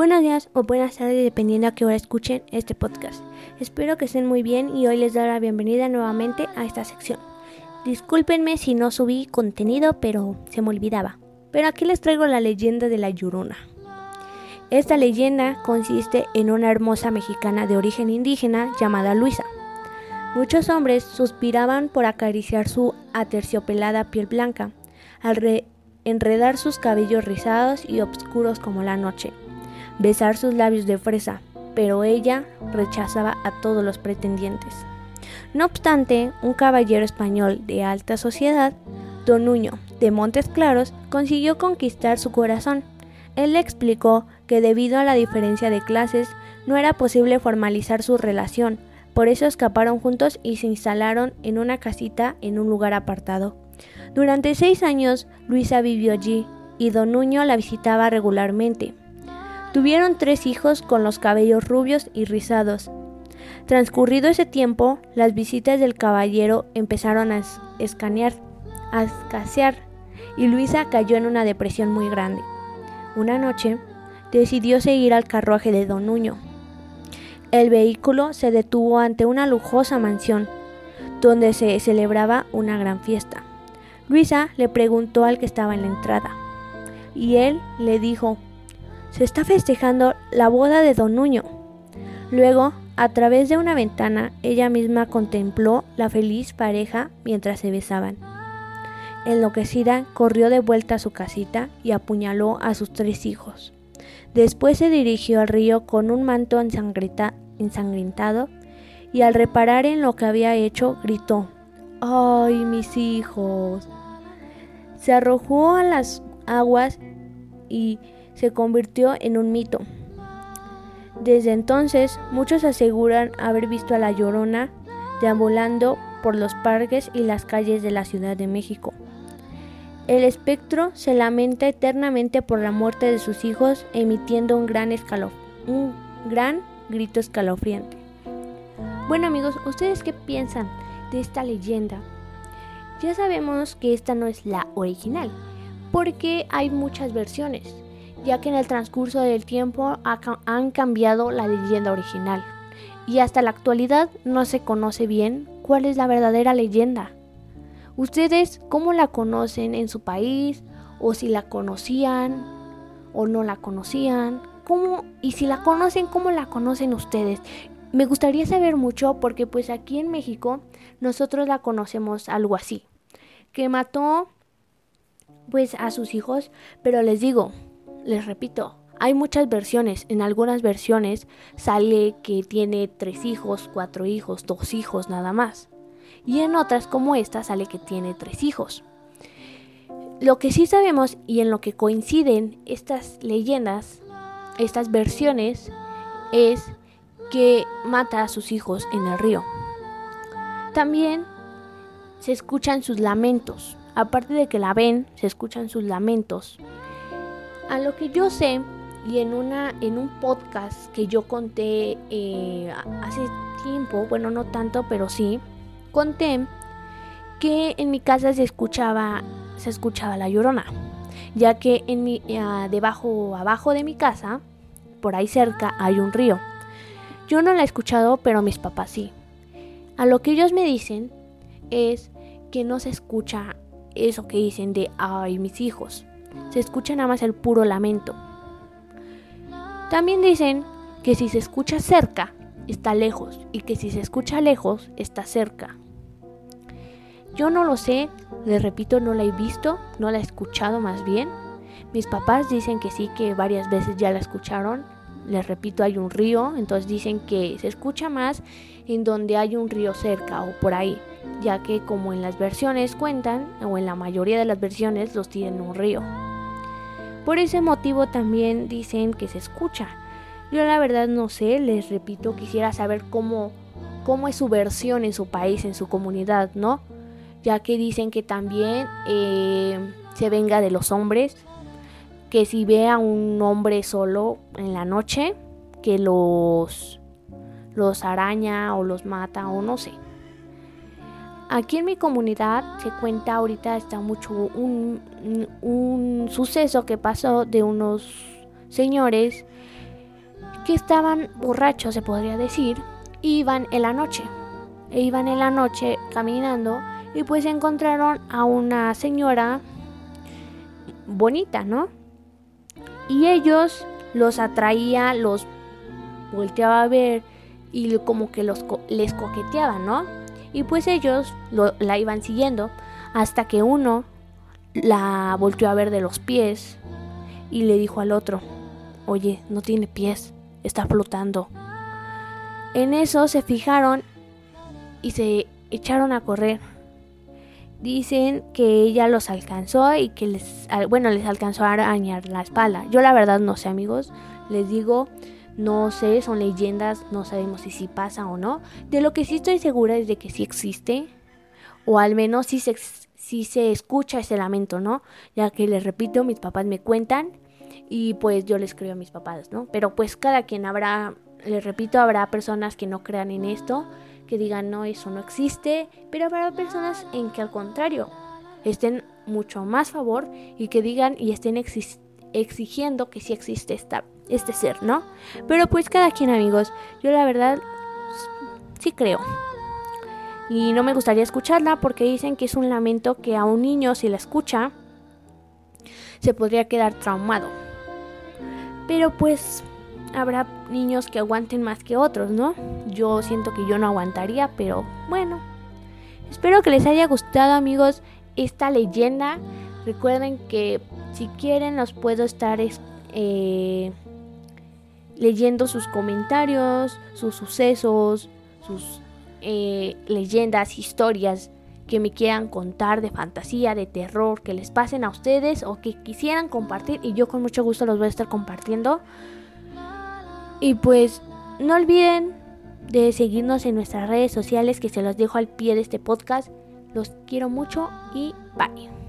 Buenos días o buenas tardes dependiendo a qué hora escuchen este podcast. Espero que estén muy bien y hoy les doy la bienvenida nuevamente a esta sección. Discúlpenme si no subí contenido, pero se me olvidaba. Pero aquí les traigo la leyenda de la Llorona. Esta leyenda consiste en una hermosa mexicana de origen indígena llamada Luisa. Muchos hombres suspiraban por acariciar su aterciopelada piel blanca, al enredar sus cabellos rizados y oscuros como la noche besar sus labios de fresa, pero ella rechazaba a todos los pretendientes. No obstante, un caballero español de alta sociedad, don Nuño de Montes Claros, consiguió conquistar su corazón. Él le explicó que debido a la diferencia de clases no era posible formalizar su relación, por eso escaparon juntos y se instalaron en una casita en un lugar apartado. Durante seis años Luisa vivió allí y don Nuño la visitaba regularmente. Tuvieron tres hijos con los cabellos rubios y rizados. Transcurrido ese tiempo, las visitas del caballero empezaron a escanear, a escasear, y Luisa cayó en una depresión muy grande. Una noche, decidió seguir al carruaje de Don Nuño. El vehículo se detuvo ante una lujosa mansión, donde se celebraba una gran fiesta. Luisa le preguntó al que estaba en la entrada, y él le dijo se está festejando la boda de don Nuño. Luego, a través de una ventana, ella misma contempló la feliz pareja mientras se besaban. Enloquecida, corrió de vuelta a su casita y apuñaló a sus tres hijos. Después se dirigió al río con un manto ensangrentado y al reparar en lo que había hecho, gritó, ¡Ay, mis hijos! Se arrojó a las aguas y se convirtió en un mito. Desde entonces, muchos aseguran haber visto a la Llorona deambulando por los parques y las calles de la Ciudad de México. El espectro se lamenta eternamente por la muerte de sus hijos, emitiendo un gran, un gran grito escalofriante. Bueno amigos, ¿ustedes qué piensan de esta leyenda? Ya sabemos que esta no es la original, porque hay muchas versiones ya que en el transcurso del tiempo han cambiado la leyenda original y hasta la actualidad no se conoce bien cuál es la verdadera leyenda. ¿Ustedes cómo la conocen en su país? ¿O si la conocían o no la conocían? ¿Cómo? Y si la conocen, ¿cómo la conocen ustedes? Me gustaría saber mucho porque pues aquí en México nosotros la conocemos algo así. Que mató pues a sus hijos, pero les digo, les repito, hay muchas versiones. En algunas versiones sale que tiene tres hijos, cuatro hijos, dos hijos nada más. Y en otras como esta sale que tiene tres hijos. Lo que sí sabemos y en lo que coinciden estas leyendas, estas versiones, es que mata a sus hijos en el río. También se escuchan sus lamentos. Aparte de que la ven, se escuchan sus lamentos a lo que yo sé, y en, una, en un podcast que yo conté eh, hace tiempo, bueno, no tanto, pero sí, conté que en mi casa se escuchaba, se escuchaba la llorona, ya que en mi, uh, debajo, abajo de mi casa, por ahí cerca, hay un río. Yo no la he escuchado, pero mis papás sí. A lo que ellos me dicen es que no se escucha eso que dicen de, ay, mis hijos se escucha nada más el puro lamento. También dicen que si se escucha cerca, está lejos, y que si se escucha lejos, está cerca. Yo no lo sé, les repito, no la he visto, no la he escuchado más bien. Mis papás dicen que sí, que varias veces ya la escucharon. Les repito, hay un río, entonces dicen que se escucha más en donde hay un río cerca o por ahí, ya que como en las versiones cuentan, o en la mayoría de las versiones los tienen un río. Por ese motivo también dicen que se escucha. Yo la verdad no sé, les repito, quisiera saber cómo, cómo es su versión en su país, en su comunidad, ¿no? Ya que dicen que también eh, se venga de los hombres, que si ve a un hombre solo en la noche, que los, los araña o los mata o no sé. Aquí en mi comunidad se cuenta ahorita está mucho un, suceso que pasó de unos señores que estaban borrachos, se podría decir, iban en la noche. E iban en la noche caminando y pues encontraron a una señora bonita, ¿no? Y ellos los atraía, los volteaba a ver y como que los les coqueteaban, ¿no? Y pues ellos la iban siguiendo hasta que uno la volteó a ver de los pies y le dijo al otro, oye, no tiene pies, está flotando. En eso se fijaron y se echaron a correr. Dicen que ella los alcanzó y que les, bueno, les alcanzó a arañar la espalda. Yo la verdad no sé amigos, les digo, no sé, son leyendas, no sabemos si sí pasa o no. De lo que sí estoy segura es de que sí existe, o al menos sí se, sí se escucha ese lamento, ¿no? Ya que les repito, mis papás me cuentan y pues yo les creo a mis papás, ¿no? Pero pues cada quien habrá, les repito, habrá personas que no crean en esto, que digan no, eso no existe, pero habrá personas en que al contrario estén mucho más favor y que digan y estén exigiendo que sí existe esta, este ser, ¿no? Pero pues cada quien amigos, yo la verdad sí creo. Y no me gustaría escucharla porque dicen que es un lamento que a un niño si la escucha se podría quedar traumado. Pero pues habrá niños que aguanten más que otros, ¿no? Yo siento que yo no aguantaría, pero bueno. Espero que les haya gustado amigos esta leyenda. Recuerden que si quieren los puedo estar eh, leyendo sus comentarios, sus sucesos, sus eh, leyendas, historias que me quieran contar de fantasía, de terror, que les pasen a ustedes o que quisieran compartir y yo con mucho gusto los voy a estar compartiendo. Y pues no olviden de seguirnos en nuestras redes sociales que se los dejo al pie de este podcast. Los quiero mucho y bye.